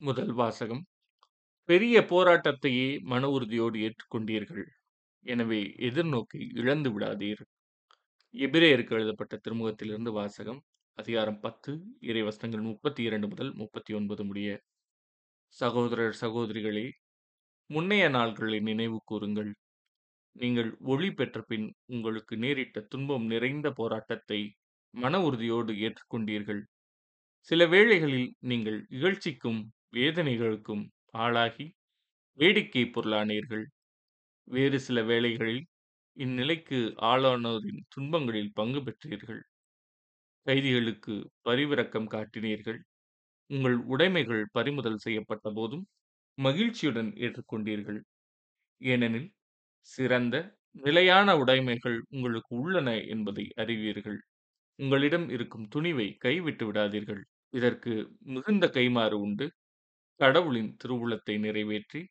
முதல் வாசகம். பெரிய போராட்டத்தையே மன உறுதியோடு ஏற்றுக்கொண்டீர்கள். எனவே எதிர்நோக்கி இழந்து விடாதீர். எபிரேயருக்கு எழுதப்பட்ட திருமுகத்திலிருந்து வாசகம் அதிகாரம் பத்து இறைவசனங்கள் முப்பத்தி இரண்டு முதல் முப்பத்தி ஒன்பது முடிய. சகோதரர் சகோதரிகளே முன்னைய நாள்களை நினைவு கூறுங்கள். நீங்கள் ஒளி பெற்ற பின் உங்களுக்கு நேரிட்ட துன்பம் நிறைந்த போராட்டத்தை மன உறுதியோடு ஏற்றுக்கொண்டீர்கள். சில வேளைகளில் நீங்கள் இகழ்ச்சிக்கும் வேதனைகளுக்கும் ஆளாகி வேடிக்கை பொருளானீர்கள். வேறு சில வேளைகளில் இந்நிலைக்கு ஆளானோரின் துன்பங்களில் பங்கு பெற்றீர்கள். கைதிகளுக்கு பரிவிரக்கம் காட்டினீர்கள். உங்கள் உடைமைகள் பறிமுதல் செய்யப்பட்ட போதும் மகிழ்ச்சியுடன் ஏற்றுக்கொண்டீர்கள். ஏனெனில் சிறந்த நிலையான உடைமைகள் உங்களுக்கு உள்ளன என்பதை அறிவீர்கள். உங்களிடம் இருக்கும் துணிவை கைவிட்டு விடாதீர்கள். இதற்கு மிகுந்த கைமாறு உண்டு. கடவுளின் திருவுளத்தை நிறைவேற்றி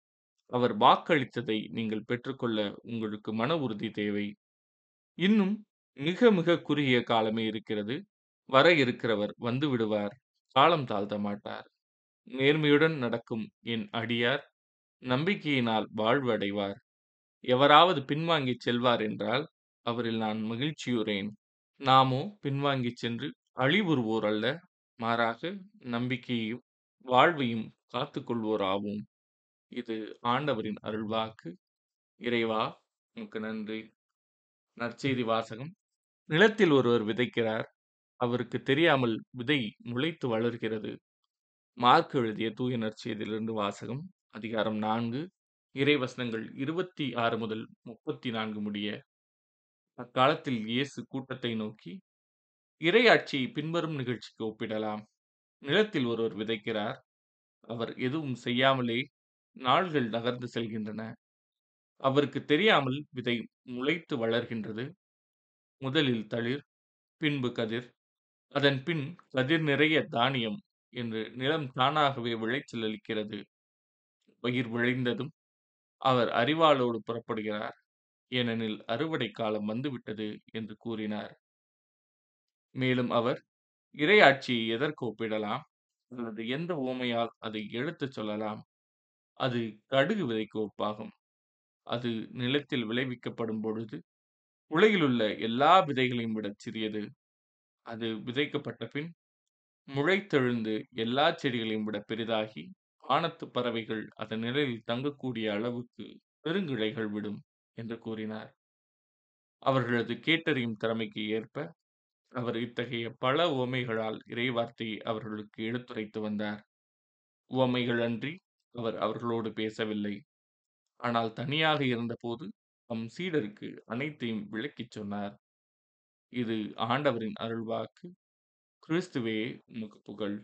அவர் வாக்களித்ததை நீங்கள் பெற்றுக்கொள்ள உங்களுக்கு மன உறுதி தேவை. இன்னும் மிக மிக குறுகிய காலமே இருக்கிறது. வர இருக்கிறவர் வந்து விடுவார். காலம் தாழ்த்த மாட்டார். நேர்மையுடன் நடக்கும் என் அடியார் நம்பிக்கையினால் வாழ்வு அடைவார் எவராவது பின்வாங்கி செல்வார் என்றால் அவரில் நான் மகிழ்ச்சியுறேன். நாமோ பின்வாங்கி சென்று அழிவுறுவோர் அல்ல. மாறாக நம்பிக்கையையும் வாழ்வையும் காத்துக்கொள்வோராவோம். இது ஆண்டவரின் அருள்வாக்கு. இறைவா உனக்கு நன்றி. நற்செய்தி வாசகம். நிலத்தில் ஒருவர் விதைக்கிறார். அவருக்கு தெரியாமல் விதை முளைத்து வளர்கிறது. மார்க் எழுதிய தூய நற்செய்தியிலிருந்து வாசகம் அதிகாரம் நான்கு. இறைவசனங்கள் இருபத்தி ஆறு முதல் முப்பத்தி நான்கு முடிய அக்காலத்தில் இயேசு கூட்டத்தை நோக்கி இறையாட்சியை பின்வரும் நிகழ்ச்சிக்கு ஒப்பிடலாம். நிலத்தில் ஒருவர் விதைக்கிறார். அவர் எதுவும் செய்யாமலே நாள்கள் நகர்ந்து செல்கின்றன. அவருக்கு தெரியாமல் விதை முளைத்து வளர்கின்றது. முதலில் தளிர் பின்பு கதிர். அதன் பின் கதிர் நிறைய தானியம் என்று நிலம் தானாகவே விளைச்சல் அளிக்கிறது. பயிர் விளைந்ததும் அவர் அறிவாளோடு புறப்படுகிறார். ஏனெனில் அறுவடை காலம் வந்துவிட்டது என்று கூறினார். மேலும் அவர் இறையாட்சியை எதற்கு ஒப்பிடலாம்? அல்லது எந்த ஓமையால் அதை எடுத்துச் சொல்லலாம்? அது கடுகு விதைக்கு ஒப்பாகும். அது நிலத்தில் விளைவிக்கப்படும் பொழுது உலகிலுள்ள எல்லா விதைகளையும் விட சிறியது. அது விதைக்கப்பட்ட பின் முளைத்தெழுந்து எல்லா செடிகளையும் விட பெரிதாகி வானத்து பறவைகள் அதன் நிலையில் தங்கக்கூடிய அளவுக்கு பெருங்கிளைகள் விடும் என்று கூறினார். அவர்களது கேட்டறியும் திறமைக்கு ஏற்ப அவர் இத்தகைய பல உவமைகளால் இறைவார்த்தையை அவர்களுக்கு எடுத்துரைத்து வந்தார். உவமைகள் அன்றி அவர் அவர்களோடு பேசவில்லை. ஆனால் தனியாக இருந்தபோது தம் சீடருக்கு அனைத்தையும் விளக்கிச் சொன்னார். இது ஆண்டவரின் அருள்வாக்கு. கிறிஸ்துவே உமக்கு புகழ்.